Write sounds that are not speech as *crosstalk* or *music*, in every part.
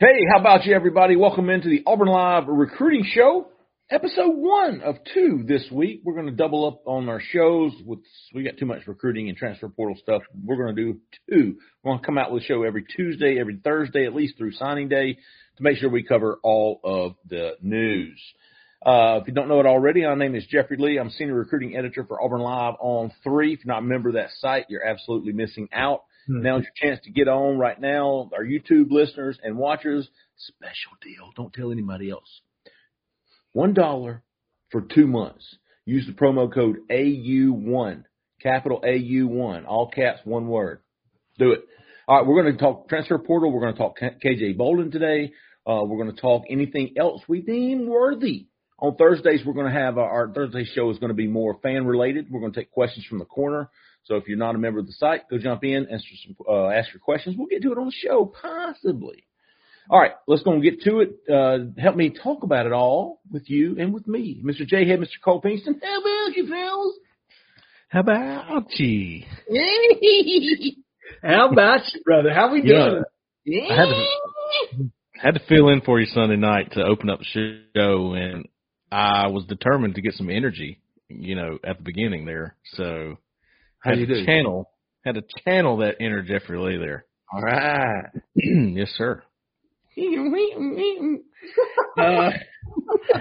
Hey, how about you, everybody? Welcome into the Auburn Live Recruiting Show, episode one of two this week. We're going to double up on our shows. With we got too much recruiting and transfer portal stuff. We're going to do two. We're going to come out with a show every Tuesday, every Thursday, at least through signing day, to make sure we cover all of the news. Uh, if you don't know it already, my name is Jeffrey Lee. I'm senior recruiting editor for Auburn Live on three. If you're not a member of that site, you're absolutely missing out. Hmm. Now's your chance to get on right now. Our YouTube listeners and watchers, special deal. Don't tell anybody else. One dollar for two months. Use the promo code AU1, capital AU1, all caps, one word. Do it. All right, we're going to talk transfer portal. We're going to talk KJ Bolden today. Uh, we're going to talk anything else we deem worthy. On Thursdays, we're going to have our, our Thursday show is going to be more fan related. We're going to take questions from the corner. So if you're not a member of the site, go jump in, answer some, uh, ask your questions. We'll get to it on the show, possibly. All right, let's go and get to it. Uh, help me talk about it all with you and with me, Mr. J Head, Mr. Cole Pinkston. How about you, fellas? How about you? *laughs* How about you, brother? How we doing? Yeah, I had to, had to fill in for you Sunday night to open up the show, and I was determined to get some energy, you know, at the beginning there. So how had you to do? channel had to channel that inner Jeffrey Lee there. All right. *clears throat* yes, sir. *laughs* uh, all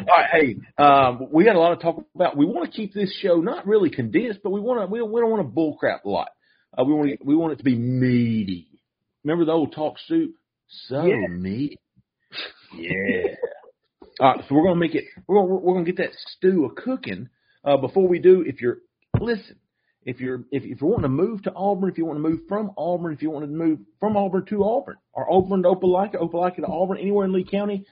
right, hey, um, we got a lot to talk about. We want to keep this show not really condensed, but we want to. We don't, we don't want to bullcrap a lot. Uh, we want we want it to be meaty. Remember the old talk soup? So Yeah. meaty. Yeah. *laughs* all right, so we're gonna make it. We're gonna, we're gonna get that stew a cooking. Uh, before we do, if you're listen, if you're if, if you're wanting to move to Auburn, if you want to move from Auburn, if you want to move from Auburn to Auburn, or Auburn to Opelika, Opelika to Auburn, anywhere in Lee County,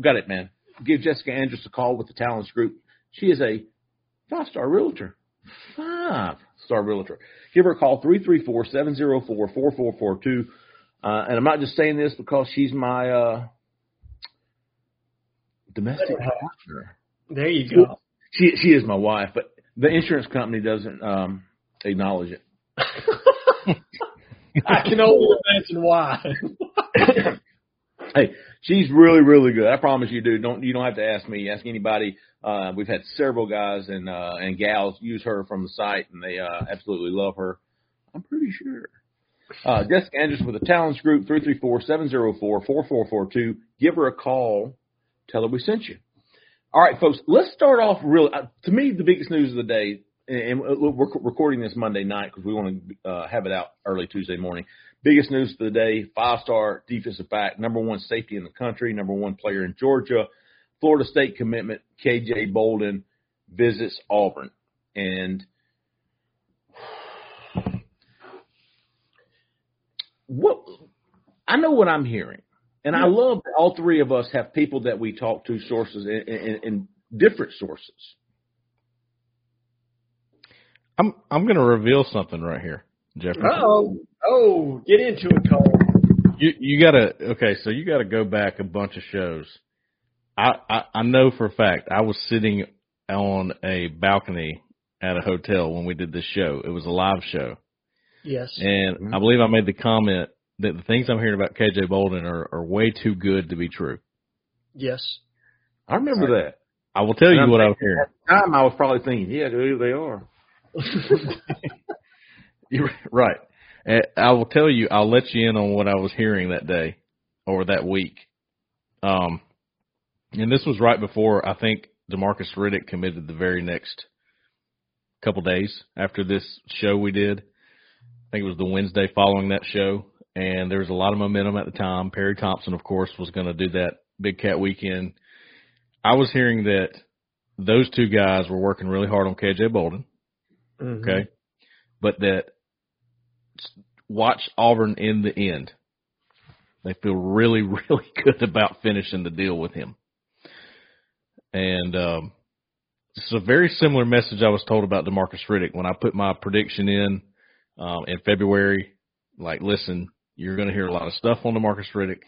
got it, man. Give Jessica Andrews a call with the Talents Group. She is a five star realtor. Five star realtor. Give her a call, 334 704 4442. Uh, and I'm not just saying this because she's my uh, domestic partner. There you go. She she is my wife, but the insurance company doesn't um acknowledge it. *laughs* I can only imagine why. hey, she's really really good. I promise you, dude. Don't you don't have to ask me. Ask anybody. Uh, we've had several guys and uh, and gals use her from the site, and they uh, absolutely love her. I'm pretty sure. Uh, Jessica Andrews with the Talents Group, 334-704-4442. Give her a call. Tell her we sent you. All right, folks, let's start off real. Uh, to me, the biggest news of the day, and we're recording this Monday night because we want to uh, have it out early Tuesday morning. Biggest news of the day: five-star defensive back, number one safety in the country, number one player in Georgia, Florida State commitment. KJ Bolden visits Auburn, and *sighs* what I know what I'm hearing. And I love that all three of us have people that we talk to, sources in, in, in different sources. I'm I'm going to reveal something right here, Jeffrey. Oh, oh, get into it, Cole. You you got to okay, so you got to go back a bunch of shows. I, I I know for a fact I was sitting on a balcony at a hotel when we did this show. It was a live show. Yes. And Mhm. I believe I made the comment that the things I'm hearing about KJ Bolden are, are way too good to be true. Yes. I remember that. I will tell And you I'm what I was hearing. At the time, I was probably thinking, yeah, dude, they are. *laughs* You're right. And I will tell you, I'll let you in on what I was hearing that day or that week. Um, and this was right before I think Demarcus Riddick committed the very next couple days after this show we did. I think it was the Wednesday following that show, and there was a lot of momentum at the time. Perry Thompson, of course, was going to do that Big Cat weekend. I was hearing that those two guys were working really hard on KJ Bolden. Mhm. Okay. But that watch Auburn in the end. They feel really, *laughs* really good about finishing the deal with him. And um, it's a very similar message I was told about Demarcus Riddick when I put my prediction in um, in February. Like, listen, you're going to hear a lot of stuff on Demarcus Riddick.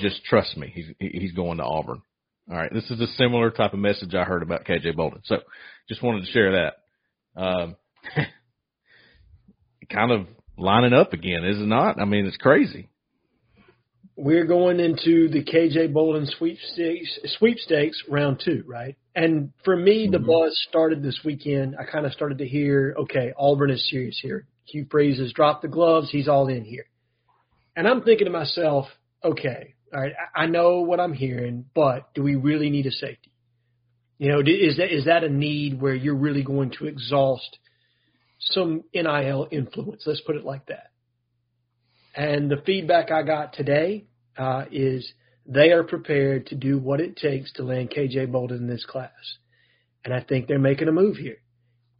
Just trust me, he's he's going to Auburn. All right, this is a similar type of message I heard about KJ Bolden. So, just wanted to share that. Um, *laughs* kind of lining up again, is it not? I mean, it's crazy. We're going into the KJ Bolden sweepstakes, sweepstakes round two, right? And for me, the Mhm. buzz started this weekend. I kind of started to hear, okay, Auburn is serious here. Hugh Freeze has dropped the gloves. He's all in here. And I'm thinking to myself, okay, all right, I know what I'm hearing, but do we really need a safety? You know, is that is that a need where you're really going to exhaust some NIL influence? Let's put it like that. And the feedback I got today uh, is they are prepared to do what it takes to land KJ Bolden in this class. And I think they're making a move here.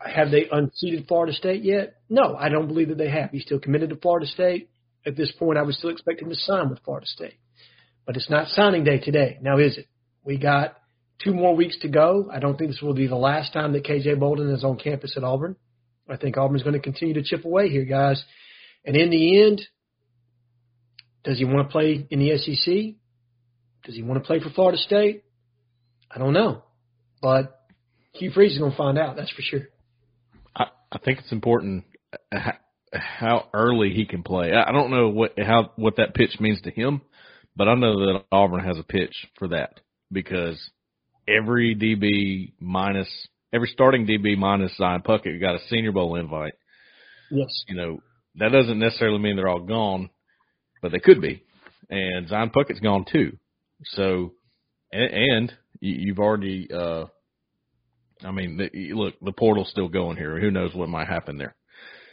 Have they unseated Florida State yet? No, I don't believe that they have. He's still committed to Florida State. At this point, I would still expect him to sign with Florida State. But it's not signing day today. Now, is it? We got two more weeks to go. I don't think this will be the last time that KJ Bolden is on campus at Auburn. I think Auburn's going to continue to chip away here, guys. And in the end, does he want to play in the SEC? Does he want to play for Florida State? I don't know. But Hugh Freeze is going to find out, that's for sure. I, I think it's important uh, how, early he can play. I don't know what how what that pitch means to him, but I know that Auburn has a pitch for that because every DB minus every starting DB minus Zion Puckett got a Senior Bowl invite. Yes. You know that doesn't necessarily mean they're all gone, but they could be. And Zion Puckett's gone too. So, and, and you, you've already. uh I mean, the, look, the portal's still going here. Who knows what might happen there?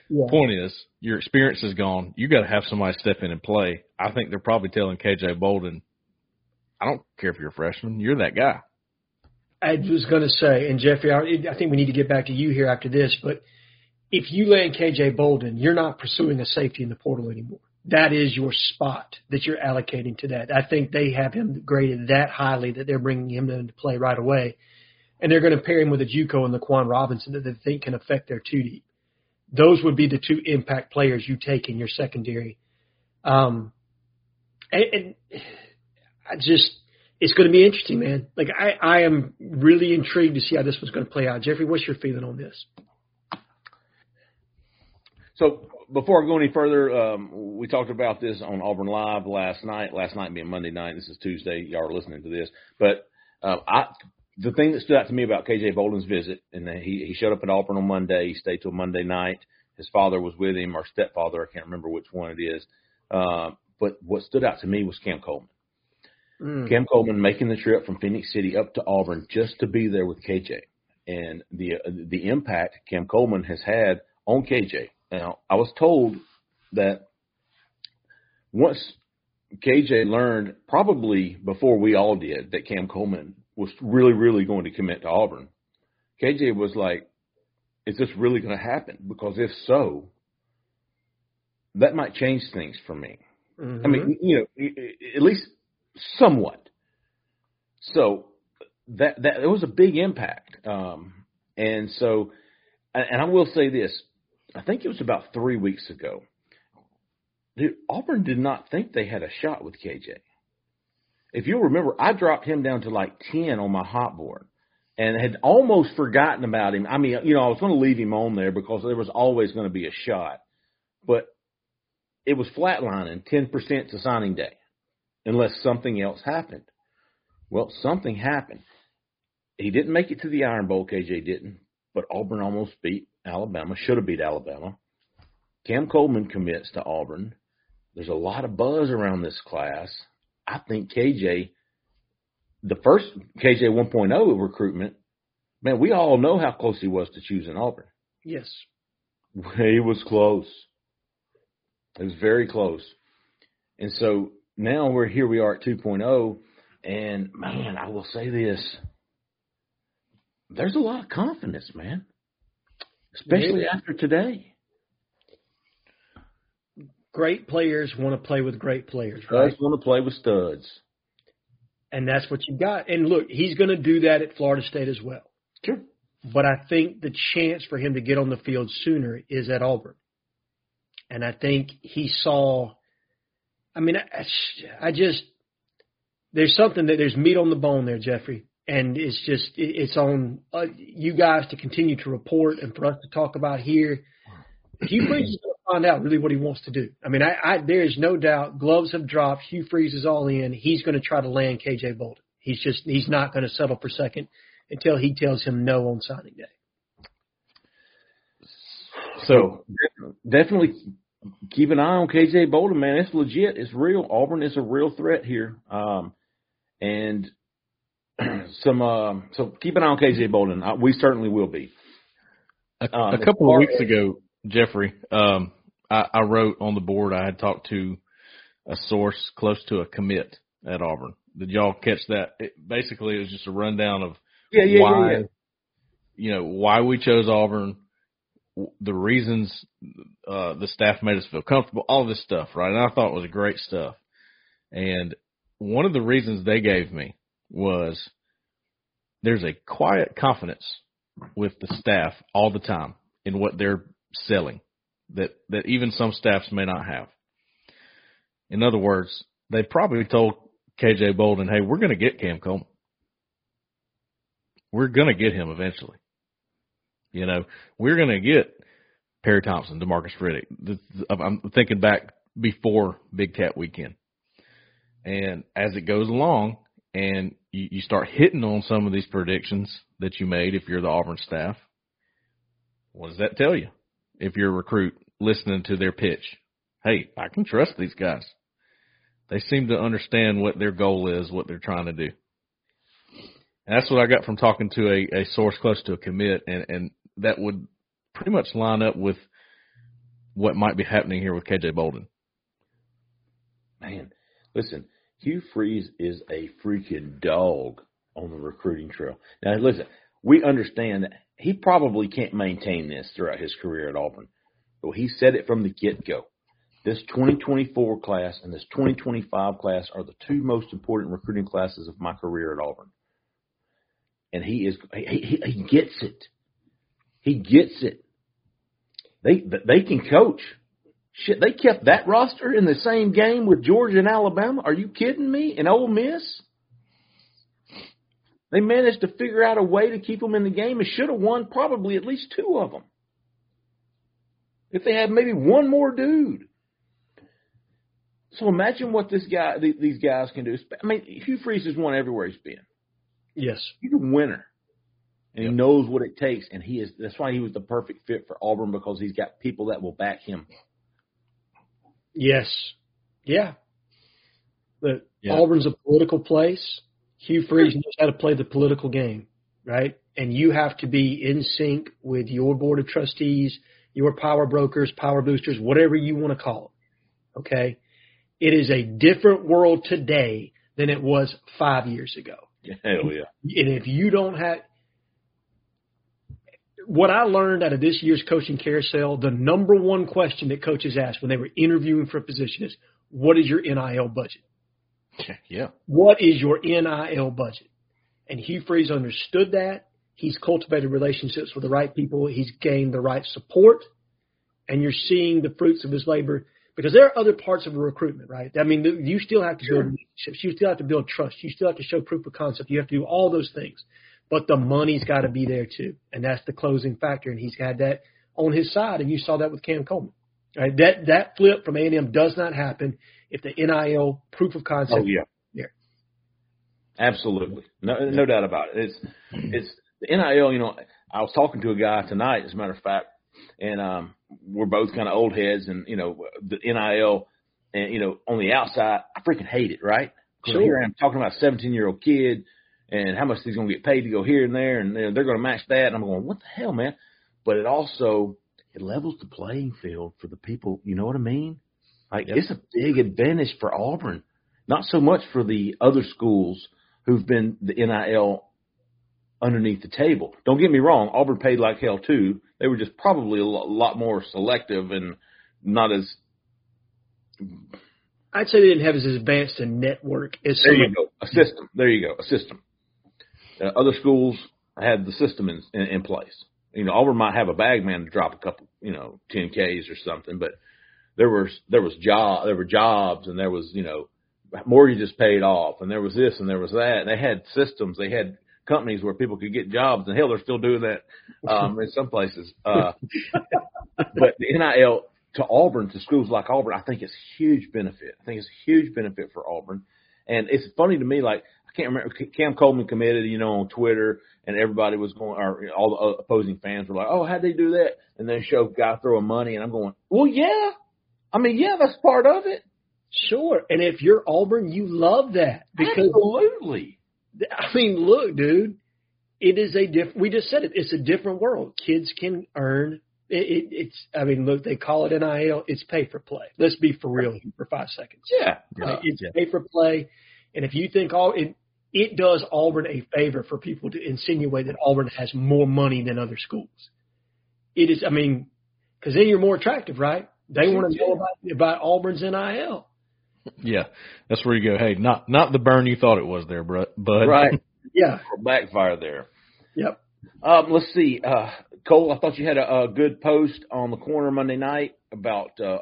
Yeah. Point is, your experience is gone. You got to have somebody step in and play. I think they're probably telling KJ Bolden, I don't care if you're a freshman, you're that guy. I was going to say, and Jeffrey, I, I think we need to get back to you here after this, but if you land KJ Bolden, you're not pursuing a safety in the portal anymore. That is your spot that you're allocating to that. I think they have him graded that highly that they're bringing him into play right away. And they're going to pair him with a JUCO and the Quan Robinson that they think can affect their two deep. Those would be the two impact players you take in your secondary. Um, and, and I just, it's going to be interesting, man. Like I, I am really intrigued to see how this one's going to play out. Jeffrey, what's your feeling on this? So before I go any further, um, we talked about this on Auburn Live last night. Last night being Monday night. This is Tuesday. Y'all are listening to this, but uh, I the thing that stood out to me about KJ Bolden's visit, and he he showed up at Auburn on Monday. He stayed till Monday night. His father was with him, or stepfather. I can't remember which one it is. Uh, but what stood out to me was Cam Coleman. Mm. Cam Coleman making the trip from Phenix City up to Auburn just to be there with KJ, and the the impact Cam Coleman has had on KJ. Now, I was told that once KJ learned, probably before we all did, that Cam Coleman was really, really going to commit to Auburn, KJ was like, "Is this really going to happen? Because if so, that might change things for me." Mm-hmm. I mean, you know, at least somewhat. So that that it was a big impact, um, and so, and I will say this: I think it was about three weeks ago. Dude, Auburn did not think they had a shot with KJ. If you'll remember, I dropped him down to like ten on my hot board, and had almost forgotten about him. I mean, you know, I was going to leave him on there because there was always going to be a shot, but it was flatlining 10% to signing day unless something else happened. Well, something happened. He didn't make it to the Iron Bowl, KJ didn't, but Auburn almost beat Alabama, should have beat Alabama. Cam Coleman commits to Auburn. There's a lot of buzz around this class. I think KJ, the first KJ 1.0 recruitment, man, we all know how close he was to choosing Auburn. Yes. *laughs* He was close. It was very close. And so now we're here we are at 2.0 and man, I will say this. There's a lot of confidence, man. Especially Yeah. after today. Great players want to play with great players, right? Studs want to play with studs. And that's what you got. And look, he's going to do that at Florida State as well. Sure. But I think the chance for him to get on the field sooner is at Auburn. And I think he saw, I mean, I, I just, there's something that there's meat on the bone there, Jeffrey. And it's just, it's on uh, you guys to continue to report and for us to talk about here. Hugh Freeze is going to find out really what he wants to do. I mean, I, I there is no doubt gloves have dropped. Hugh Freeze is all in. He's going to try to land KJ Bolden. He's just, he's not going to settle for second until he tells him no on signing day. So definitely keep an eye on KJ Bolden, man. It's legit. It's real. Auburn is a real threat here. Um, and *clears throat* some, uh, so keep an eye on KJ Bolden. Uh, we certainly will be. A, um, a couple of weeks ago, Jeffrey, um, I, I wrote on the board. I had talked to a source close to a commit at Auburn. Did y'all catch that? It, basically, it was just a rundown of yeah, yeah, why, yeah, yeah. you know, why we chose Auburn, the reasons uh, the staff made us feel comfortable, all this stuff, right? And I thought it was great stuff. And one of the reasons they gave me was there's a quiet confidence with the staff all the time in what they're selling that that even some staffs may not have. In other words, they probably told KJ Bolden, "Hey, we're going to get Cam Coleman. We're going to get him eventually. You know, we're going to get Perry Thompson, Demarcus Riddick. I'm thinking back before Big Cat Weekend, and as it goes along, and you, you start hitting on some of these predictions that you made, if you're the Auburn staff, what does that tell you? If you're a recruit listening to their pitch, hey, I can trust these guys. They seem to understand what their goal is, what they're trying to do. And that's what I got from talking to a, a source close to a commit, and, and that would pretty much line up with what might be happening here with KJ Bolden. Man, listen, Hugh Freeze is a freaking dog on the recruiting trail. Now, listen, we understand that he probably can't maintain this throughout his career at Auburn, but he said it from the get go. This 2024 class and this 2025 class are the two most important recruiting classes of my career at Auburn. And he is, he, he, he gets it. He gets it. They, they can coach. Shit, they kept that roster in the same game with Georgia and Alabama. Are you kidding me? And Ole Miss? They managed to figure out a way to keep them in the game and should have won probably at least two of them. If they had maybe one more dude. So imagine what this guy, these guys can do. I mean, Hugh Freeze has won everywhere he's been. Yes, he's a winner, and yep. he knows what it takes. And he is. That's why he was the perfect fit for Auburn because he's got people that will back him. Yes, yeah. But yeah. Auburn's a political place. Hugh Freeze knows how to play the political game, right? And you have to be in sync with your board of trustees, your power brokers, power boosters, whatever you want to call it. Okay. It is a different world today than it was five years ago. *laughs* Hell yeah. And if you don't have, what I learned out of this year's coaching carousel, the number one question that coaches ask when they were interviewing for a position is, what is your NIL budget? Yeah. What is your NIL budget? And Hugh Freeze understood that. He's cultivated relationships with the right people. He's gained the right support. And you're seeing the fruits of his labor because there are other parts of a recruitment, right? I mean, you still have to build relationships. You still have to build trust. You still have to show proof of concept. You have to do all those things. But the money's got to be there too. And that's the closing factor. And he's had that on his side. And you saw that with Cam Coleman. Right? That, that flip from A&M does not happen if the NIL proof of concept. Oh, yeah. There. Absolutely. No, no doubt about it. It's, it's the NIL, you know, I was talking to a guy tonight, as a matter of fact, and, um, we're both kind of old heads and, you know, the NIL and, you know, on the outside, I freaking hate it, right? Sure. Here I am talking about a 17 year old kid and how much he's going to get paid to go here and there, and they're, they're going to match that. And I'm going, what the hell, man? But it also it levels the playing field for the people. You know what I mean? Like yep. it's a big advantage for Auburn, not so much for the other schools who've been the NIL underneath the table. Don't get me wrong, Auburn paid like hell too. They were just probably a lot more selective and not as I'd say they didn't have as advanced a network as There you go. A system. There you go. A system. Uh, other schools had the system in, in in place. You know, Auburn might have a bag man to drop a couple, you know, ten Ks or something, but there was there was job there were jobs and there was you know mortgages paid off and there was this and there was that. And they had systems. They had companies where people could get jobs, and hell, they're still doing that um, in some places. Uh, *laughs* but the NIL to Auburn, to schools like Auburn, I think it's huge benefit. I think it's a huge benefit for Auburn. And it's funny to me, like can't remember Cam Coleman committed, you know, on Twitter, and everybody was going, or all the opposing fans were like, "Oh, how'd they do that?" And then show guy throwing money, and I'm going, "Well, yeah, I mean, yeah, that's part of it. Sure. And if you're Auburn, you love that because Absolutely, I mean, look, dude, it is a diff. We just said it. It's a different world. Kids can earn. It, it, it's. I mean, look, they call it NIL. It's pay for play. Let's be for real here for five seconds. yeah, Uh, it's pay for play. And if you think all it, it does Auburn a favor for people to insinuate that Auburn has more money than other schools. It is. I mean, because then you're more attractive, right? They want to know about about Auburn's NIL. Yeah, that's where you go. Hey, not not the burn you thought it was there, bro. But right. *laughs* Yeah. Backfire there. Yep. Um, let's see, uh, Cole. I thought you had a, a good post on the corner Monday night about. Uh,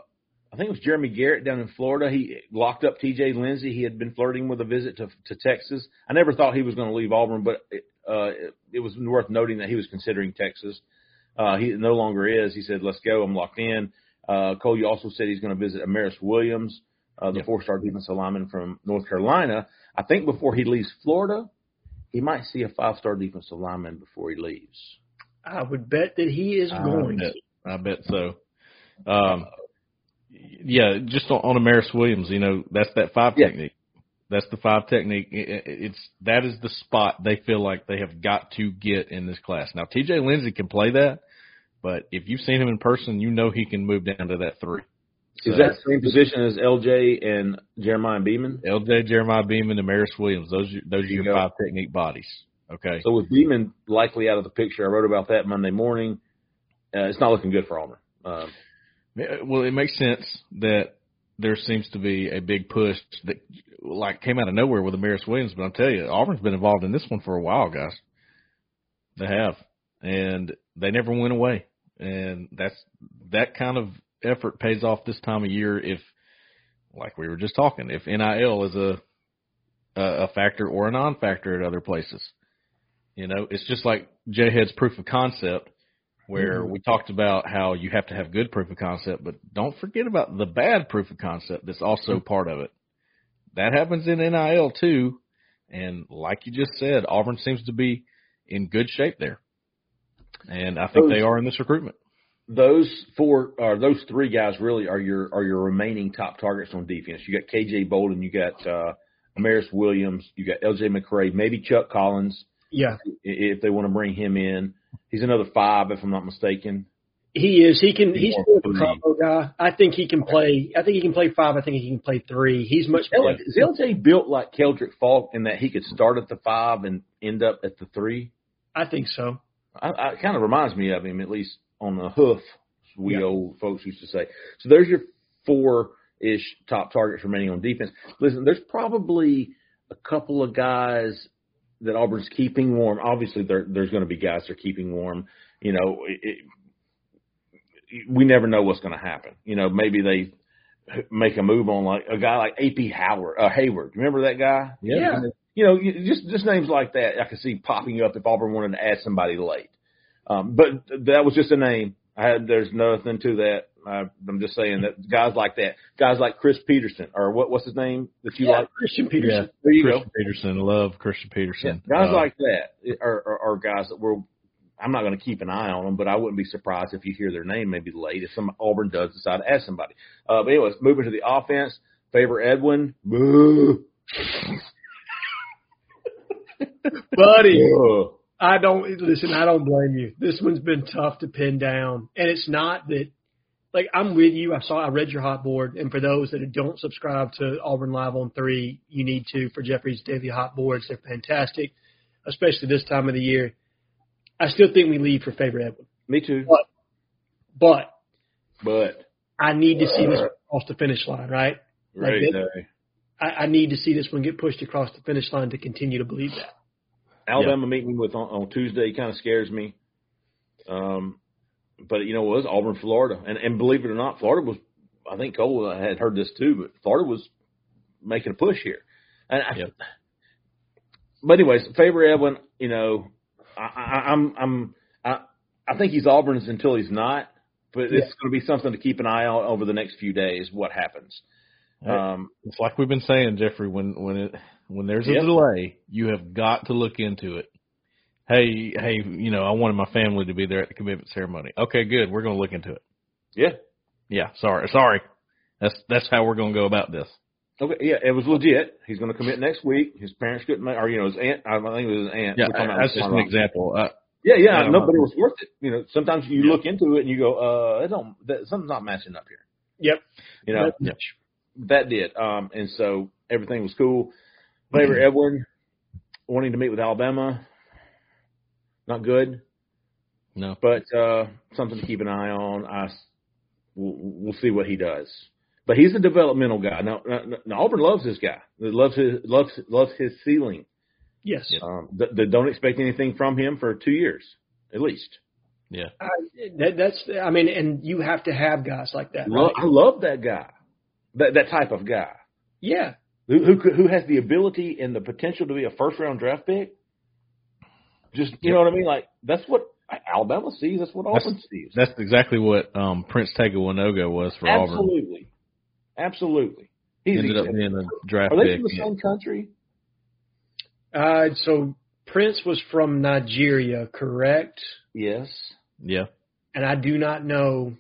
I think it was Jeremy Garrett down in Florida. He locked up T.J. Lindsey. He had been flirting with a visit to, to Texas. I never thought he was going to leave Auburn, but it, uh, it, it was worth noting that he was considering Texas. Uh, he no longer is. He said, "Let's go. I'm locked in." Uh, Cole, you also said he's going to visit Amaris Williams, uh, the Yep. four-star defensive lineman from North Carolina. I think before he leaves Florida, he might see a five-star defensive lineman before he leaves. I would bet that he is I going bet, to. I bet so. Um, yeah, just on, on Amaris Williams, you know, that's that five Yeah. technique. That's the five technique. It- it- It's that is the spot they feel like they have got to get in this class. Now, T.J. Lindsey can play that, but if you've seen him in person, you know he can move down to that three. Is that the same position as LJ and Jeremiah Beaman? LJ, Jeremiah Beaman, and Maris Williams. Those are, those are you your five technique bodies. Okay. So with Beaman likely out of the picture, I wrote about that Monday morning. Uh, it's not looking good for Auburn. Um, Yeah, Well, it makes sense that there seems to be a big push that like came out of nowhere with Amaris Williams, but I'll tell you, Auburn's been involved in this one for a while, guys. They have. And they never went away. And that's that kind of effort pays off this time of year if like we were just talking, if NIL is a a, factor or a non factor at other places. You know, it's just like J Head's proof of concept where we talked about how you have to have good proof of concept, but don't forget about the bad proof of concept that's also part of it. That happens in NIL too. And like you just said, Auburn seems to be in good shape there. And I think Those- they are in this recruitment. those four or those three guys really are your are your remaining top targets on defense. You got KJ Bolden, you got uh Amaris Williams, you got LJ McCray, maybe Chuck Collins Yeah. if they want to bring him in. He's another five, if I'm not mistaken. He is. He can. He's more a combo guy. I think he can play. I think he can play five. I think he can play three. He's much better. Is LJ built like Keldrick Faulk in that he could start at the five and end up at the three? I think so. I, I it kind of reminds me of him, at least on the hoof, we old folks used to say. So there's your four ish top targets remaining on defense. Listen, there's probably a couple of guys that Auburn's keeping warm. Obviously, there, there's going to be guys they're keeping warm. You know, it, it, we never know what's going to happen. You know, maybe they make a move on like a guy like AP Howard, uh, Hayward. Remember that guy? Yeah. You know, you- just just names like that I could see popping up if Auburn wanted to add somebody late. Um, but that was just a name. I had there's nothing to that. I, I'm just saying that guys like that, guys like Chris Peterson or what what's his name that you Yeah, like? Christian Peterson. There you Christian go. Peterson, love Christian Peterson. Guys Uh, like that are, are, are guys that we're. I'm not going to keep an eye on them, but I wouldn't be surprised if you hear their name maybe late if some Auburn does decide to ask somebody. Uh, but anyways, moving to the offense, favor Edwin. Boo. *laughs* Buddy, Ugh. I don't listen. I don't blame you. This one's been tough to pin down, and it's not that. Like I'm with you. I saw. I read your hot board, and for those that don't subscribe to Auburn Live on Three, you need to for Jeffrey's daily hot boards. They're fantastic, especially this time of the year. I still think we leave for favor Edwin, Me too. but But but I need to see this across the finish line, right? Right. Like that- I, I need to see this one get pushed across the finish line to continue to believe that. Alabama meeting with on, on Tuesday kind of scares me. Um, but you know, it was Auburn, Florida, and and believe it or not, Florida was. I think Cole had heard this too, but Florida was making a push here. And I, Yep. but anyways, favor Edwin. You know, I, I, I'm I'm I, I think he's Auburn's until he's not. But Yeah. it's going to be something to keep an eye on over the next few days. What happens? Um, It's like we've been saying, Jeffrey. When when it when there's a Yep. delay, you have got to look into it. Hey, hey, you know, I wanted my family to be there at the commitment ceremony. Okay, good. We're going to look into it. yeah. Yeah, sorry, sorry. That's that's how we're going to go about this. Okay, yeah, it was legit. He's going to commit next week. His parents couldn't make, or you know, his aunt. I think it was his aunt. Yeah, We're talking about that's just an Ron. example. Uh, Yeah, yeah, Yeah. no, but it was worth it. You know, sometimes you Yeah. look into it and you go, uh, it don't, that, something's not matching up here. Yep. You know, Yeah. that did. Um, and so everything was cool. Favor Edwin wanting to meet with Alabama, not good, no, but uh, something to keep an eye on. I, s- we'll, we'll see what he does. But he's a developmental guy. Now, now, now Auburn loves this guy. Loves his loves loves his ceiling. Yes. Um, th- they don't expect anything from him for two years at least. yeah, I, that, that's, I mean, and you have to have guys like that. Lo- Right? I love that guy, that that type of guy Yeah. who who, could- who has the ability and the potential to be a first round draft pick. Just you know what I mean? Like that's what Alabama sees. That's what That's- Auburn sees. that's exactly what um, Prince Tega Wanogho was for Auburn. Absolutely, absolutely. He's Ended up being a draft Are they pick. from the same country? Uh, so Prince was from Nigeria, correct? Yes. Yeah, And I do not know.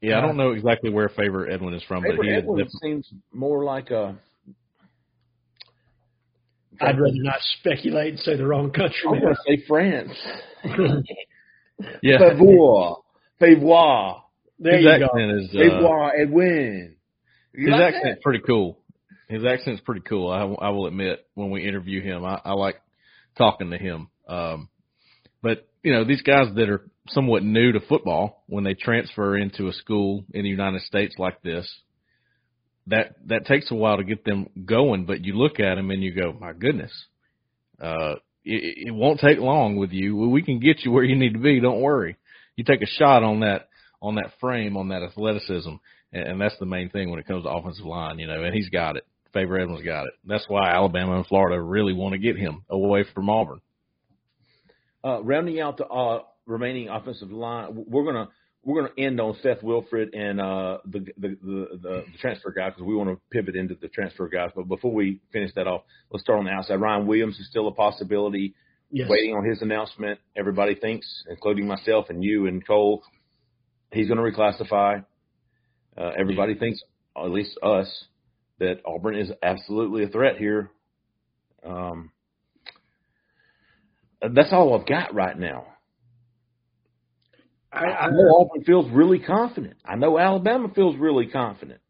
yeah. I don't know exactly where Favor Edwin is from, Favorite but he is Edwin definitely- seems more like a. I'd rather not speculate and say the wrong country. I'm going to say France. *laughs* yeah. Favor, favor, there his you accent go. is uh, favor, Edwin. You his like accent's pretty cool. His accent's pretty cool. I, I will admit when we interview him, I, I like talking to him. Um, but you know, these guys that are somewhat new to football, when they transfer into a school in the United States like this, that that takes a while to get them going. But you look at them and you go, my goodness, uh, it, it won't take long with you. We can get you where you need to be. Don't worry. You take a shot on that on that frame, on that athleticism, and, and that's the main thing when it comes to offensive line, you know. And he's got it. Favor Edmonds got it. That's why Alabama and Florida really want to get him away from Auburn. uh, rounding out the uh, remaining offensive line, we're gonna we're gonna end on Seth Wilfred and uh, the, the the the transfer guy because we want to pivot into the transfer guys. But before we finish that off, let's start on the outside. Ryan Williams is still a possibility. Yes. Waiting on his announcement. Everybody thinks, including myself and you and Cole, he's going to reclassify. Uh, everybody thinks, at least us, that Auburn is absolutely a threat here. Um, that's all I've got right now. I, I know Auburn feels really confident. I know Alabama feels really confident.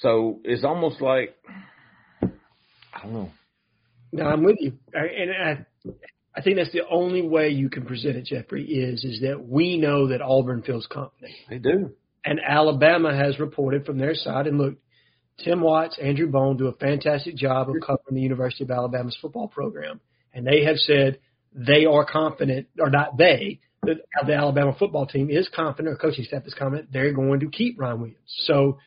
So it's almost like I don't know. no, I'm with you. I, and I, I think that's the only way you can present it, Jeffrey, is is that we know that Auburn feels confident. They do. And Alabama has reported from their side, and look, Tim Watts, Andrew Bone do a fantastic job of covering the University of Alabama's football program. And they have said they are confident, or not they, that the Alabama football team is confident, or coaching staff is confident, they're going to keep Ryan Williams. So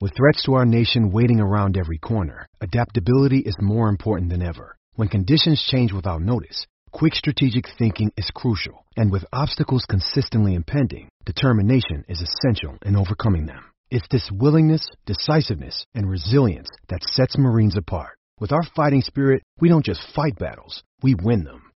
With threats to our nation waiting around every corner, adaptability is more important than ever. When conditions change without notice, quick strategic thinking is crucial. And with obstacles consistently impending, determination is essential in overcoming them. It's this willingness, decisiveness, and resilience that sets Marines apart. With our fighting spirit, we don't just fight battles, we win them.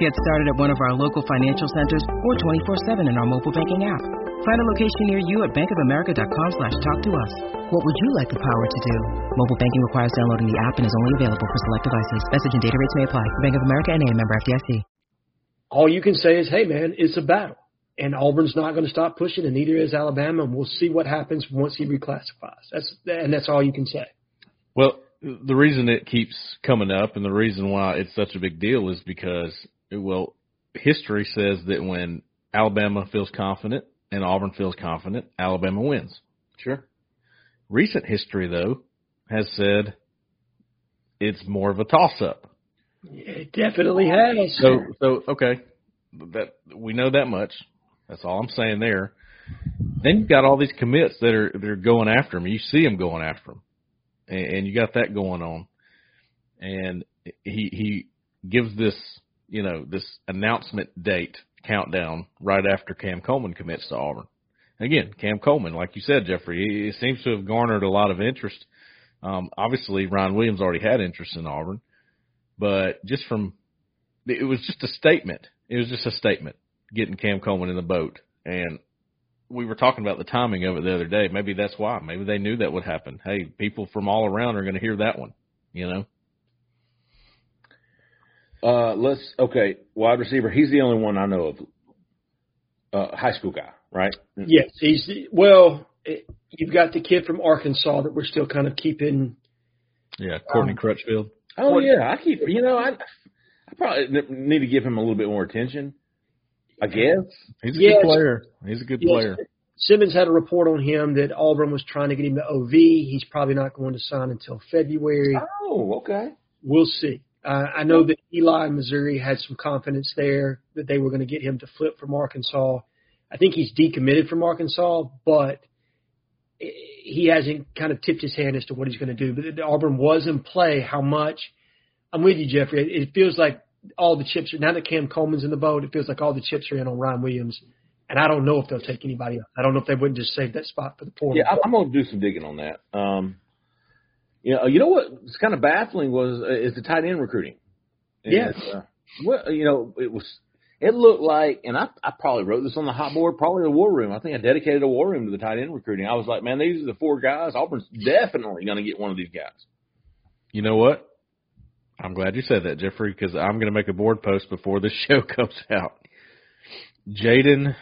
Get started at one of our local financial centers or 24-7 in our mobile banking app. Find a location near you at bankofamerica.com slash talk to us. What would you like the power to do? Mobile banking requires downloading the app and is only available for select devices. Message and data rates may apply. Bank of America and a member FDIC. All you can say is, hey, man, it's a battle. And Auburn's not going to stop pushing, and neither is Alabama. And we'll see what happens once he reclassifies. That's and that's all you can say. Well, the reason it keeps coming up and the reason why it's such a big deal is because, well, history says that when Alabama feels confident and Auburn feels confident, Alabama wins. Sure. Recent history, though, has said it's more of a toss-up. It definitely has. So, so okay, that we know that much. That's all I'm saying there. Then you've got all these commits that are that are going after him. You see him going after him, and, and you got that going on. And he he gives this you know this announcement date countdown right after Cam Coleman commits to Auburn. Again, Cam Coleman, like you said, Jeffrey, he seems to have garnered a lot of interest. Um, obviously, Ryan Williams already had interest in Auburn, but just from it was just a statement. It was just a statement getting Cam Coleman in the boat, and we were talking about the timing of it the other day. Maybe that's why. Maybe they knew that would happen. Hey, people from all around are going to hear that one. You know. Uh, let's okay. Wide receiver. He's the only one I know of. Uh, high school guy, right? Yes, he's the, well. It, you've got the kid from Arkansas that we're still kind of keeping. Yeah, Courtney um, Crutchfield. Oh yeah, I keep. You know, I I probably need to give him a little bit more attention. I guess he's a yes. good player. He's a good yes. player. Simmons had a report on him that Auburn was trying to get him to OV. He's probably not going to sign until February. Oh, okay. We'll see. Uh, I know that Eli, Missouri, had some confidence there that they were going to get him to flip from Arkansas. I think he's decommitted from Arkansas, but he hasn't kind of tipped his hand as to what he's going to do. But Auburn was in play. How much? I'm with you, Jeffrey. It feels like all the chips are now that Cam Coleman's in the boat. It feels like all the chips are in on Ryan Williams, and I don't know if they'll take anybody else. I don't know if they wouldn't just save that spot for the portal. Yeah, I'm going to do some digging on that. Um, you know, you know what's kind of baffling was uh, is the tight end recruiting. Yes. Uh, well, you know, it was. It looked like, and I, I probably wrote this on the hot board, probably the war room. I think I dedicated a war room to the tight end recruiting. I was like, man, these are the four guys. Auburn's definitely going to get one of these guys. You know what? I'm glad you said that, Jeffrey, because I'm going to make a board post before this *laughs* show comes out. Jaden,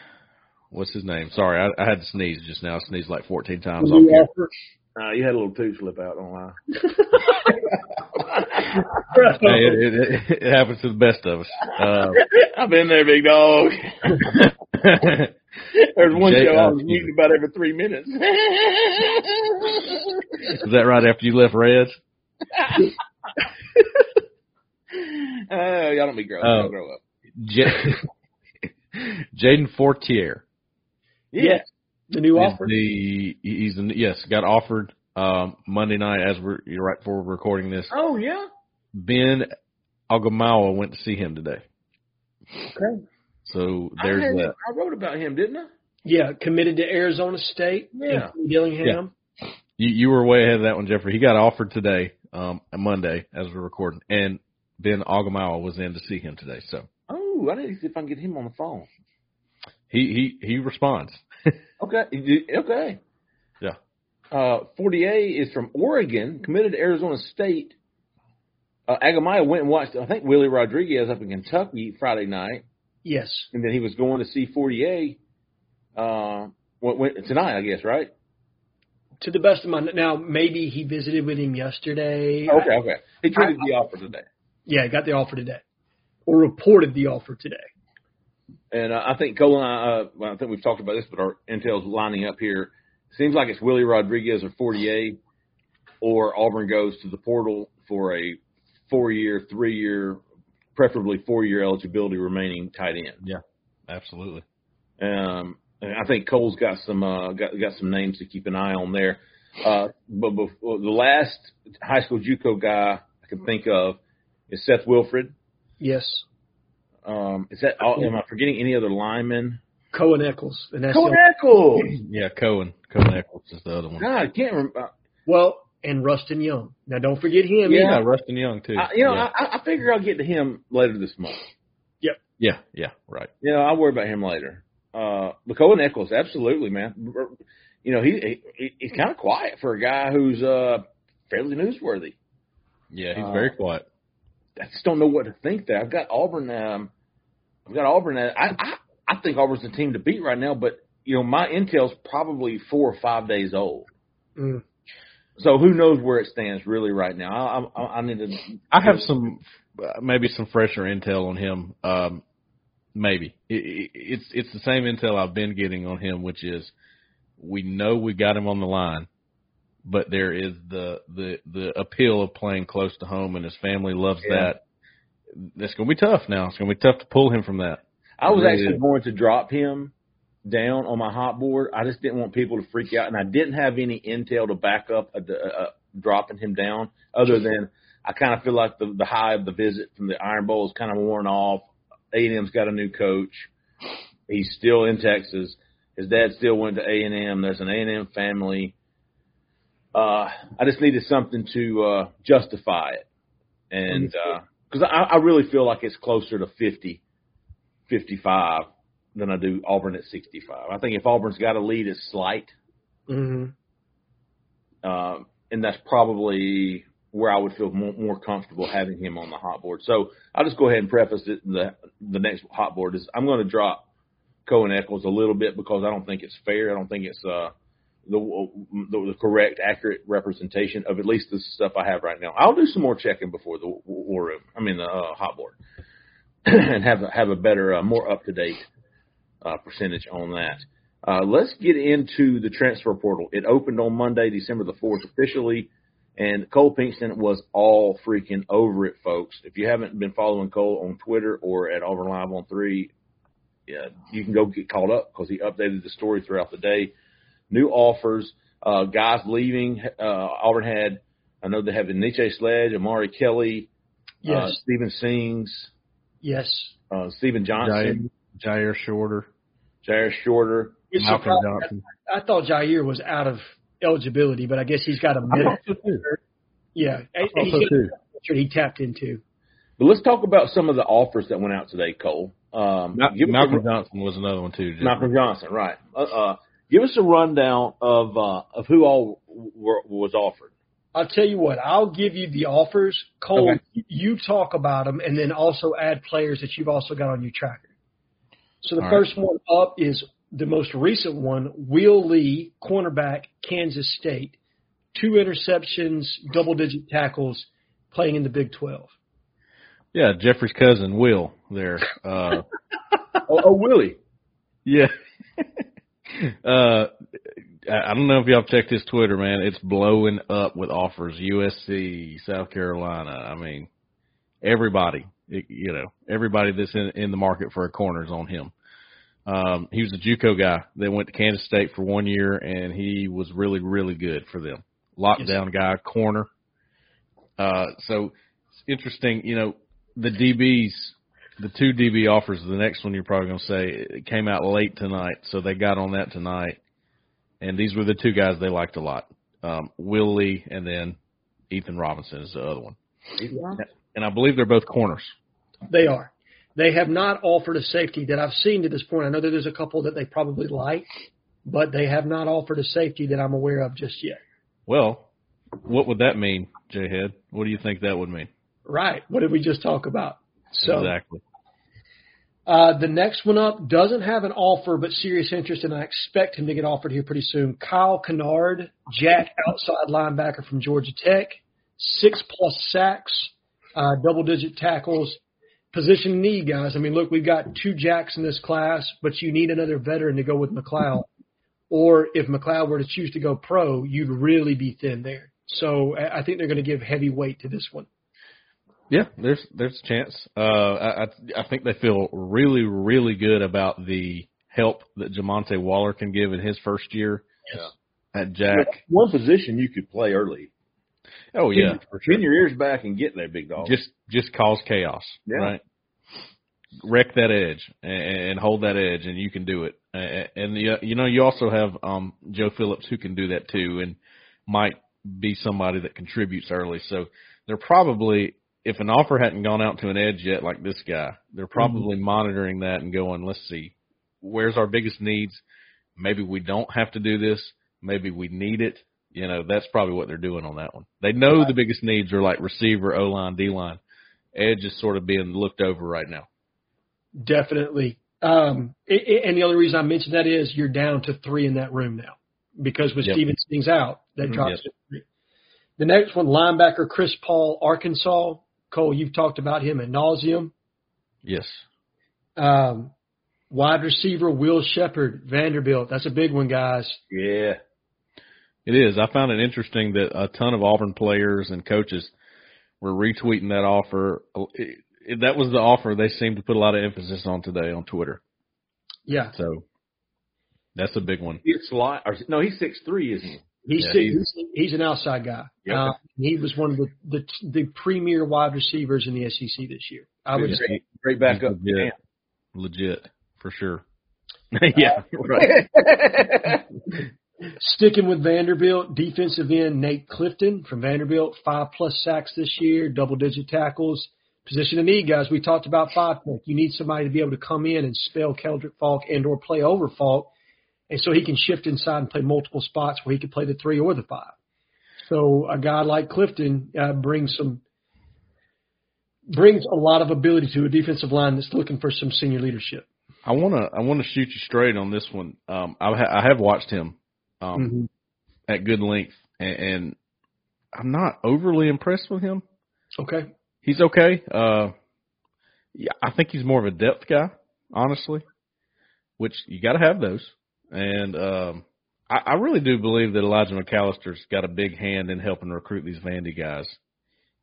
what's his name? Sorry, I, I had to sneeze just now. I sneezed like 14 times. Off here. Uh, you had a little tooth slip out, don't lie. *laughs* hey, it, it, it, happens to the best of us. Uh, I've been there, big dog. *laughs* There's one Jay, show I was muted about every three minutes. Is that right after you left Reds? *laughs* uh, y'all don't be grown. Uh, grow up. J- Jaden Fortier. Yes. The new offer. The he's the, yes got offered um, Monday night as we're you're right before we're recording this. Oh yeah. Ben Aigamaua went to see him today. Okay. So there's I that. I wrote about him, didn't I? Yeah, committed to Arizona State. Yeah. Dillingham. Yeah. You you were way ahead of that one, Jeffrey. He got offered today, um, Monday as we're recording, and Ben Aigamaua was in to see him today. So. Oh, I need to see if I can get him on the phone. He he he responds. Okay. Okay. Yeah. Uh, Fortier is from Oregon, committed to Arizona State. Uh, Aigamaua went and watched, I think, Willie Rodriguez up in Kentucky Friday night. Yes. And then he was going to see Fortier uh, went, went, tonight, I guess, right? To the best of my now, maybe he visited with him yesterday. Okay, okay. He traded the offer today. Yeah, got the offer today, or reported the offer today. And uh, I think Cole and I, uh, well, I think we've talked about this, but our intel's lining up here. Seems like it's Willie Rodriguez or Fortier, or Auburn goes to the portal for a four-year, three-year, preferably four-year eligibility remaining tight end. Yeah, absolutely. Um, I think Cole's got some uh, got got some names to keep an eye on there. Uh, but before, the last high school JUCO guy I can think of is Seth Wilfred. Yes. Um, is that? All, am I forgetting any other linemen? Cohen Eccles. And that's Cohen Eccles. yeah, Cohen. Cohen Eccles is the other one. God, I can't remember. Uh, well, and Rustin Young. Now, don't forget him. Yeah, either. Rustin Young too. I, you know, yeah. I, I figure I'll get to him later this month. Yep. Yeah, yeah, right. You know, I'll worry about him later. Uh, but Cohen Eccles, absolutely, man. You know, he, he he's kind of quiet for a guy who's uh fairly newsworthy. Yeah, he's Uh, very quiet. I just don't know what to think there. I've got Auburn. Um, I've got Auburn. At, I, I I think Auburn's the team to beat right now, but you know my intel's probably four or five days old. Mm. So who knows where it stands really right now? I, I, I need to. I have some uh, maybe some fresher intel on him. Um, maybe it, it, it's it's the same intel I've been getting on him, which is we know we got him on the line, but there is the the the appeal of playing close to home, and his family loves Yeah. that. That's going to be tough now. It's going to be tough to pull him from that. I was Really actually is. going to drop him down on my hot board. I just didn't want people to freak out, and I didn't have any intel to back up a, a, a dropping him down, other than I kind of feel like the the high of the visit from the Iron Bowl is kind of worn off. A and M's got a new coach. He's still in Texas. His dad still went to A and M. There's an A and M family. Uh, I just needed something to uh, justify it, and because I, I really feel like it's closer to 50, 55 than I do Auburn at 65. I think if Auburn's got a lead, it's slight, mm-hmm. um, and that's probably where I would feel more, more comfortable having him on the hot board. So I'll just go ahead and preface it. The the next hot board is I'm going to drop Cohen Eccles a little bit because I don't think it's fair. I don't think it's uh, the, the correct, accurate representation of at least the stuff I have right now. I'll do some more checking before the war room. I mean the uh, hot board, *clears throat* and have a, have a better, uh, more up to date uh, percentage on that. Uh, let's get into the transfer portal. It opened on Monday, December the 4th officially, and Cole Pinkston was all freaking over it, folks. If you haven't been following Cole on Twitter or at Auburn Live on 3, yeah, you can go get caught up because he updated the story throughout the day. New offers, uh, guys leaving. Uh, Auburn had, I know they have Nietzsche Sledge, Omari Kelly, Yes. uh, Stephen Sings, yes. uh, Stephen Johnson, Jyaire Shorter, Jyaire Shorter. Malcolm. Johnson. I thought Jyaire was out of eligibility, but I guess he's got a minute. thought so too. Yeah, I thought he's so got too. he tapped into. But let's talk about some of the offers that went out today, Cole. Um, Ma- give us a- Malcolm Johnson was another one too. Malcolm Johnson, right? Uh, uh, give us a rundown of uh, of who all were, was offered. I'll tell you what. I'll give you the offers. Cole, Okay. you talk about them, and then also add players that you've also got on your tracker. So the All first one up is the most recent one. Will Lee, cornerback, Kansas State, two interceptions, double-digit tackles, playing in the Big Twelve. Yeah, Jeffrey's cousin Will there. Uh, *laughs* Oh, oh Willie, yeah. *laughs* uh, I don't know if y'all checked his Twitter, man. It's blowing up with offers. USC, South Carolina. I mean, everybody, you know, everybody that's in, in the market for a corner is on him. Um, he was a JUCO guy that went to Kansas State for one year, and he was really, really good for them. Lockdown guy, corner. Uh, so it's interesting, you know, the DBs, the two DB offers, the next one you're probably going to say it came out late tonight, so they got on that tonight. And these were the two guys they liked a lot. Um, Will Lee and then Ethan Robinson is the other one. And I believe they're both corners. They are. They have not offered a safety that I've seen to this point. I know that there's a couple that they probably like, but they have not offered a safety that I'm aware of just yet. Well, what would that mean, J Head? What do you think that would mean? Right. What did we just talk about? So exactly. Uh, the next one up doesn't have an offer, but serious interest, and I expect him to get offered here pretty soon. Kyle Kennard, Jack outside linebacker from Georgia Tech, six plus sacks, uh, double digit tackles. Position need, guys. I mean, look, we've got two Jacks in this class, but you need another veteran to go with McLeod. Or if McLeod were to choose to go pro, you'd really be thin there. So I I think they're going to give heavy weight to this one. Yeah, there's there's a chance. Uh, I I I think they feel really really good about the help that Jamonte Waller can give in his first year at Jack. one position you could play early. Oh yeah, Pin your ears back and get there, big dog. just just cause chaos, Yeah. right? Wreck that edge and, and hold that edge, and you can do it. And, and the, you know you also have um, Joe Phillips who can do that too, and might be somebody that contributes early. So they're probably if an offer hadn't gone out to an edge yet, like this guy, they're Mm-hmm. probably monitoring that and going, let's see, where's our biggest needs? Maybe we don't have to do this. Maybe we need it. You know, that's probably what they're doing on that one. They know the biggest needs are like receiver, O line, D line. Edge is sort of being looked over right now. Definitely. Um, it, it- and the only reason I mentioned that is you're down to three in that room now because with Yep. Stevenson's out, that Mhm. drops to three. The next one, linebacker Chris Paul, Arkansas. Cole, you've talked about him at nauseum. Yes. Um, wide receiver Will Sheppard, Vanderbilt. That's a big one, guys. Yeah. It is. I found it interesting that a ton of Auburn players and coaches were retweeting that offer. It, it, that was the offer they seemed to put a lot of emphasis on today on Twitter. Yeah, So that's a big one. He's slot, or no, he's six three, isn't he? He's Yeah, he's, he's an outside guy. Yep. Uh, he was one of the, the the premier wide receivers in the SEC this year. I would He's say. great, great backup. He's legit. Legit for sure. *laughs* yeah, right. *laughs* Sticking with Vanderbilt, defensive end Nate Clifton from Vanderbilt, five plus sacks this year, double digit tackles. Position of need, guys. We talked about five tech. You need somebody to be able to come in and spell Keldrick Faulk and or play over Faulk, and so he can shift inside and play multiple spots where he can play the three or the five. So a guy like Clifton uh, brings some brings a lot of ability to a defensive line that's looking for some senior leadership. I wanna I wanna shoot you straight on this one. Um, I, ha- I have watched him um, Mhm. at good length, and, and I'm not overly impressed with him. Okay. He's okay. Uh, yeah, I think he's more of a depth guy, honestly, which you got to have those. And um, I, I really do believe that Elijah McAllister's got a big hand in helping recruit these Vandy guys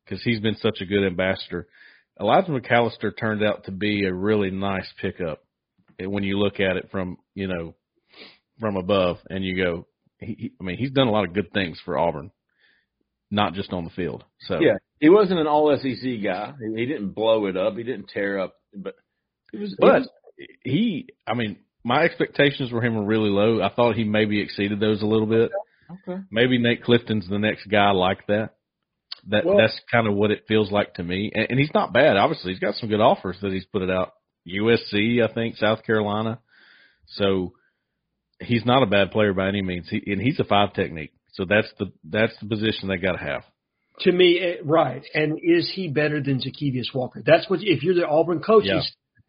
because he's been such a good ambassador. Elijah McAllister turned out to be a really nice pickup when you look at it from you know from above, and you go, he, he, I mean, he's done a lot of good things for Auburn, not just on the field. So Yeah, he wasn't an All SEC guy. He, he didn't blow it up. He didn't tear up, but he was. But was- he, I mean, my expectations for him were really low. I thought he maybe exceeded those a little bit. okay. Maybe Nate Clifton's the next guy like that. That Well- that's kind of what it feels like to me. And, and he's not bad. Obviously, he's got some good offers that he's put it out. USC, I think, South Carolina. So he's not a bad player by any means. He, and he's a five technique. So that's the that's the position they got to have. To me, eh, right. And is he better than Zykeivous Walker? That's what, if you're the Auburn coach, Yeah.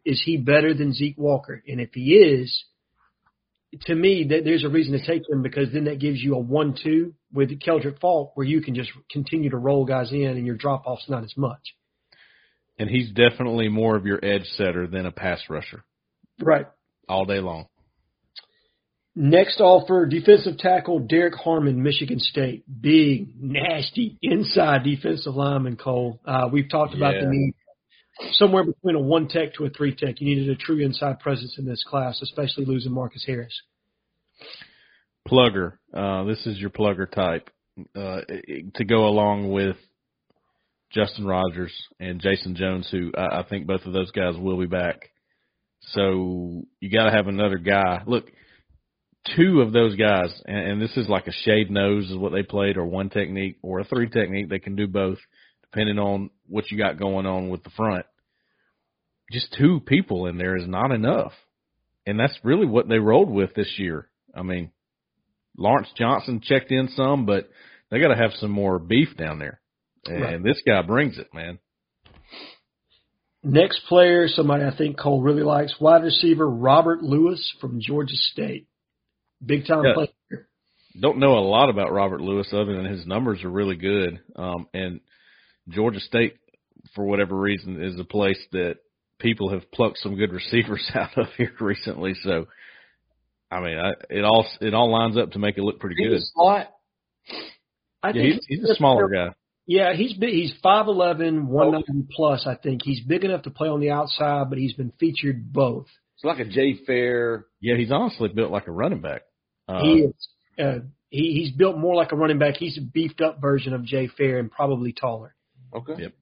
Is he better than Zeke Walker? And if he is, to me, that there's a reason to take him because then that gives you a one-two with Keldrick Faulk where you can just continue to roll guys in and your drop off's not as much. And he's definitely more of your edge setter than a pass rusher Right. all day long. Next offer, defensive tackle Derek Harmon, Michigan State. Big, nasty inside defensive lineman, Cole. Uh, we've talked about Yeah. the need somewhere between a one tech to a three tech. You needed a true inside presence in this class, especially losing Marcus Harris. plugger. Uh, this is your plugger type uh, to go along with Justin Rogers and Jayson Jones, who I, I think both of those guys will be back. So you got to have another guy. Look, two of those guys, and, and this is like a shade nose is what they played, or one technique, or a three technique. They can do both, depending on what you got going on with the front. Just two people in there is not enough, and that's really what they rolled with this year. I mean, Lawrence Johnson checked in some, but they got to have some more beef down there. And Right. this guy brings it, man. Next player, somebody I think Cole really likes, wide receiver Robert Lewis from Georgia State. Big time Yeah. player. Don't know a lot about Robert Lewis other than his numbers are really good. Um, and Georgia State, for whatever reason, is a place that people have plucked some good receivers *laughs* out of here recently. So, I mean, I, it all it all lines up to make it look pretty He's good. a slot. I Yeah, think he's, he's a smaller guy. Yeah, he's big, he's 5'11", 190 plus. I think he's big enough to play on the outside, but he's been featured both. It's like a Jay Fair. Yeah, he's honestly built like a running back. Uh, he is. Uh, he he's built more like a running back. He's a beefed up version of Jay Fair and probably taller. Okay. Yep.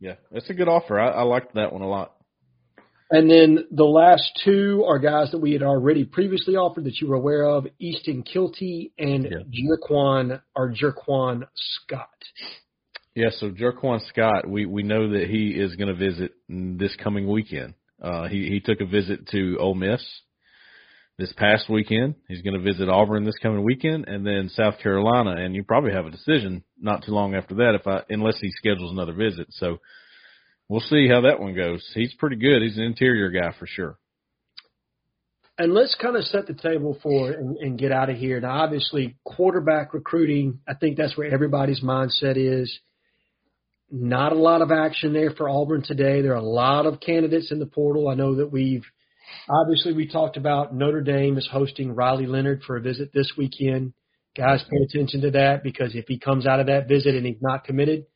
Yeah, that's a good offer. I, I liked that one a lot. And then the last two are guys that we had already previously offered that you were aware of: Easton Kilty and Yeah. Jerquan or Jerquan Scott. Yeah, so Jerquan Scott, we we know that he is going to visit this coming weekend. Uh, he he took a visit to Ole Miss this past weekend. He's going to visit Auburn this coming weekend, and then South Carolina. And you probably have a decision not too long after that, if I unless he schedules another visit. So we'll see how that one goes. He's pretty good. He's an interior guy for sure. And let's kind of set the table for and, and get out of here. Now, obviously, quarterback recruiting. I think that's where everybody's mindset is. Not a lot of action there for Auburn today. There are a lot of candidates in the portal. I know that we've obviously we talked about Notre Dame is hosting Riley Leonard for a visit this weekend. Guys, pay attention to that because if he comes out of that visit and he's not committed,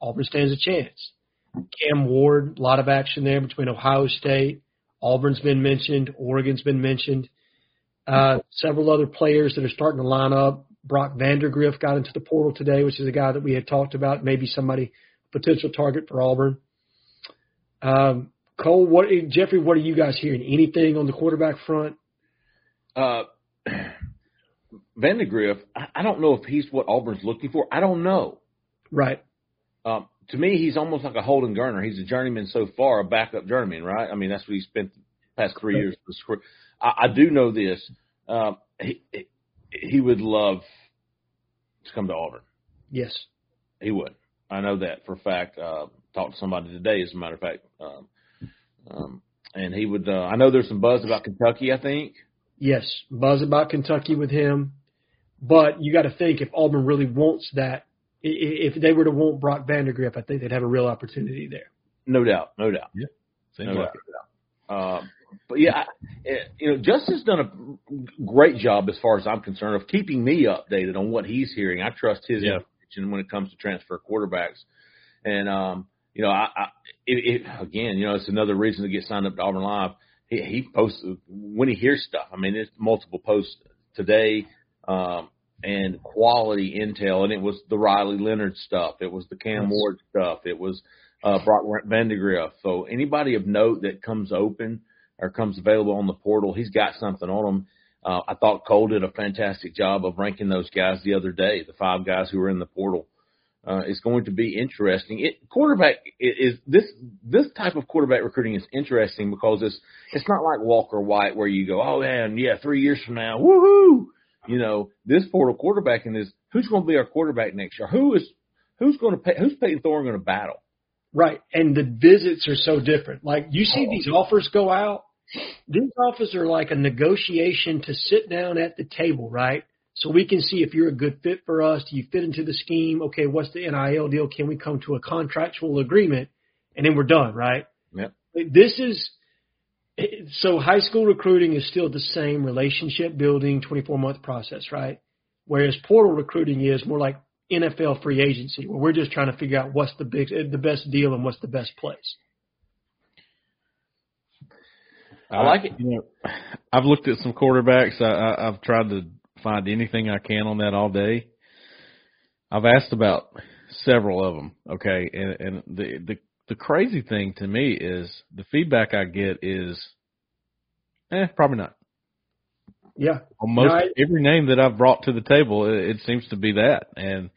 Auburn stands a chance. Cam Ward, a lot of action there between Ohio State. Auburn's been mentioned. Oregon's been mentioned. Uh, several other players that are starting to line up. Brock Vandagriff got into the portal today, which is a guy that we had talked about, maybe somebody potential target for Auburn. Um, Cole, what Jeffrey, what are you guys hearing? Anything on the quarterback front? Uh, *clears throat* Vandagriff, I, I don't know if he's what Auburn's looking for. I don't know. Right. Um, to me, he's almost like a Holden Geriner. He's a journeyman so far, a backup journeyman, right? I mean, that's what he spent the past three years. I, I do know this. Um, he he would love to come to Auburn. Yes, he would. I know that for a fact. Uh, talked to somebody today, as a matter of fact, um, um, and he would. Uh, I know there's some buzz about Kentucky. I think. Yes, buzz about Kentucky with him, but you got to think if Auburn really wants that, if they were to want Brock Vandagriff, I think they'd have a real opportunity there. No doubt, no doubt. Yeah, no like doubt. Um, but yeah, you know, Justin's done a great job as far as I'm concerned of keeping me updated on what he's hearing. I trust his yeah. information when it comes to transfer quarterbacks, and um, you know, I, I it, it, again, you know, it's another reason to get signed up to Auburn Live. He, he posts when he hears stuff. I mean, it's multiple posts today. Um, and quality intel, and it was the Riley Leonard stuff, it was the Cam Ward stuff, it was uh, Brock Vandagriff. So anybody of note that comes open or comes available on the portal, he's got something on him. Uh, I thought Cole did a fantastic job of ranking those guys the other day, the five guys who were in the portal. Uh, it's going to be interesting. It, quarterback is this this type of quarterback recruiting is interesting because it's it's not like Walker White where you go, oh man, yeah, three years from now, woohoo, you know, this portal quarterbacking is who's going to be our quarterback next year? Who is who's going to pay? Who's Payton Thorne going to battle? Right, and the visits are so different. Like you see oh. these offers go out. These offers are like a negotiation to sit down at the table, right? So we can see if you're a good fit for us. Do you fit into the scheme? Okay, what's the NIL deal? Can we come to a contractual agreement? And then we're done, right? Yep. This is so high school recruiting is still the same relationship building 24 month process, right? Whereas portal recruiting is more like NFL free agency, where we're just trying to figure out what's the big, the best deal and what's the best place. I like it. You know, I've looked at some quarterbacks. I, I, I've tried to find anything I can on that all day. I've asked about several of them. Okay, and and the the the crazy thing to me is the feedback I get is, eh, probably not. Yeah. Almost no, I, every name that I've brought to the table, it, it seems to be that. And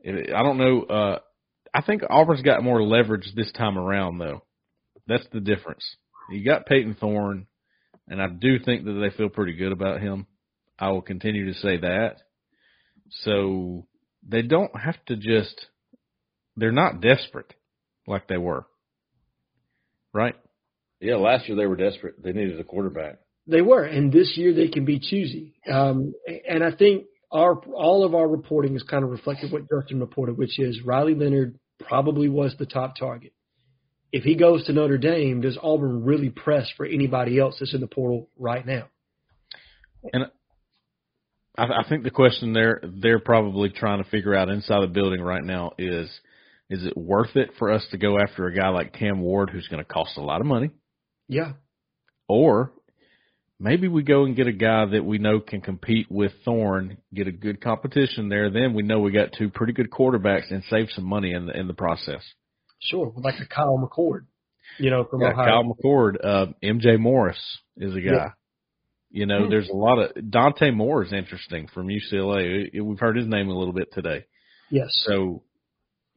it, I don't know. Uh, I think Auburn's got more leverage this time around, though. That's the difference. You got Payton Thorne, and I do think that they feel pretty good about him. I will continue to say that. So they don't have to just, they're not desperate like they were. Right? Yeah, last year they were desperate. They needed a quarterback. They were, and this year they can be choosy. Um, and I think our all of our reporting is kind of reflected what Justin reported, which is Riley Leonard probably was the top target. If he goes to Notre Dame, does Auburn really press for anybody else that's in the portal right now? And I, I think the question they're they're probably trying to figure out inside the building right now is is it worth it for us to go after a guy like Cam Ward who's going to cost a lot of money? Yeah. Or maybe we go and get a guy that we know can compete with Thorne, get a good competition there. Then we know we got two pretty good quarterbacks and save some money in the in the process. Sure, like a Kyle McCord, you know, from yeah, Ohio. Kyle McCord, uh, MJ Morris is a guy. Yeah. You know, hmm. there's a lot of Dante Moore is interesting from UCLA. We've heard his name a little bit today. Yes. So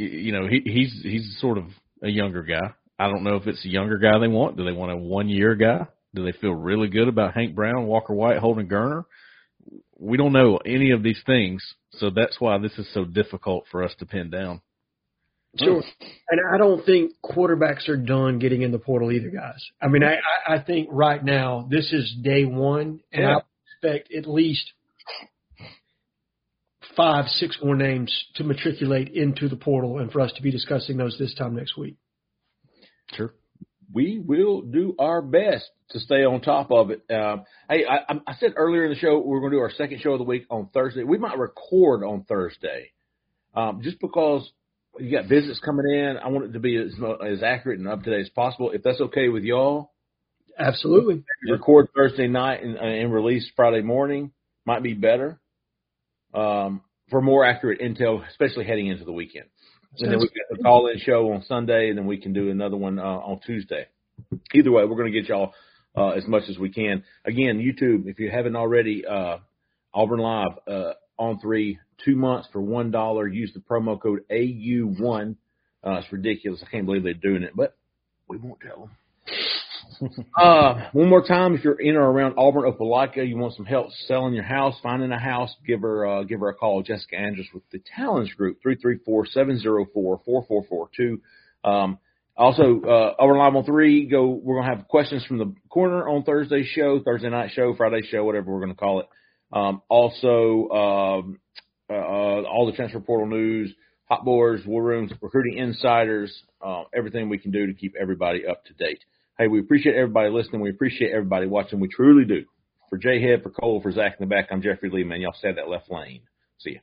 you know, he, he's he's sort of a younger guy. I don't know if it's a younger guy they want. Do they want a one year guy? Do they feel really good about Hank Brown, Walker White, Holden Geriner? We don't know any of these things, so that's why this is so difficult for us to pin down. Sure. And I don't think quarterbacks are done getting in the portal either, guys. I mean, I, I think right now this is day one, and Yeah. I expect at least five, six more names to matriculate into the portal and for us to be discussing those this time next week. Sure. we will do our best to stay on top of it. Um, hey, I, I said earlier in the show we're going to do our second show of the week on Thursday. We might record on Thursday, um, just because you got visits coming in. I want it to be as as accurate and up to date as possible. If that's okay with y'all, Absolutely. record Thursday night and, and release Friday morning might be better um, for more accurate intel, especially heading into the weekend. And then we've got the call in show on Sunday, and then we can do another one uh, on Tuesday. Either way, we're going to get y'all uh, as much as we can. Again, YouTube, if you haven't already, uh, Auburn Live uh, on three, two months for one dollar. Use the promo code AU1. Uh, it's ridiculous. I can't believe they're doing it, but we won't tell them. Uh, *laughs* one more time, if you're in or around Auburn, Opelika, you want some help selling your house, finding a house, give her uh, give her a call. Jessica Andrews with the Talents Group, three three four seven zero four four four four two. Um, also, uh, Auburn Live on three. Go. We're gonna have questions from the corner on Thursday's show, Thursday night show, Friday show, whatever we're gonna call it. Um, also, um, uh, all the transfer portal news, hot boards, war rooms, recruiting insiders, uh, everything we can do to keep everybody up to date. Hey, we appreciate everybody listening. We appreciate everybody watching. We truly do. For Jay Head, for Cole, for Zach in the back, I'm Jeffrey Lee, man. Y'all stay at that left lane. See ya.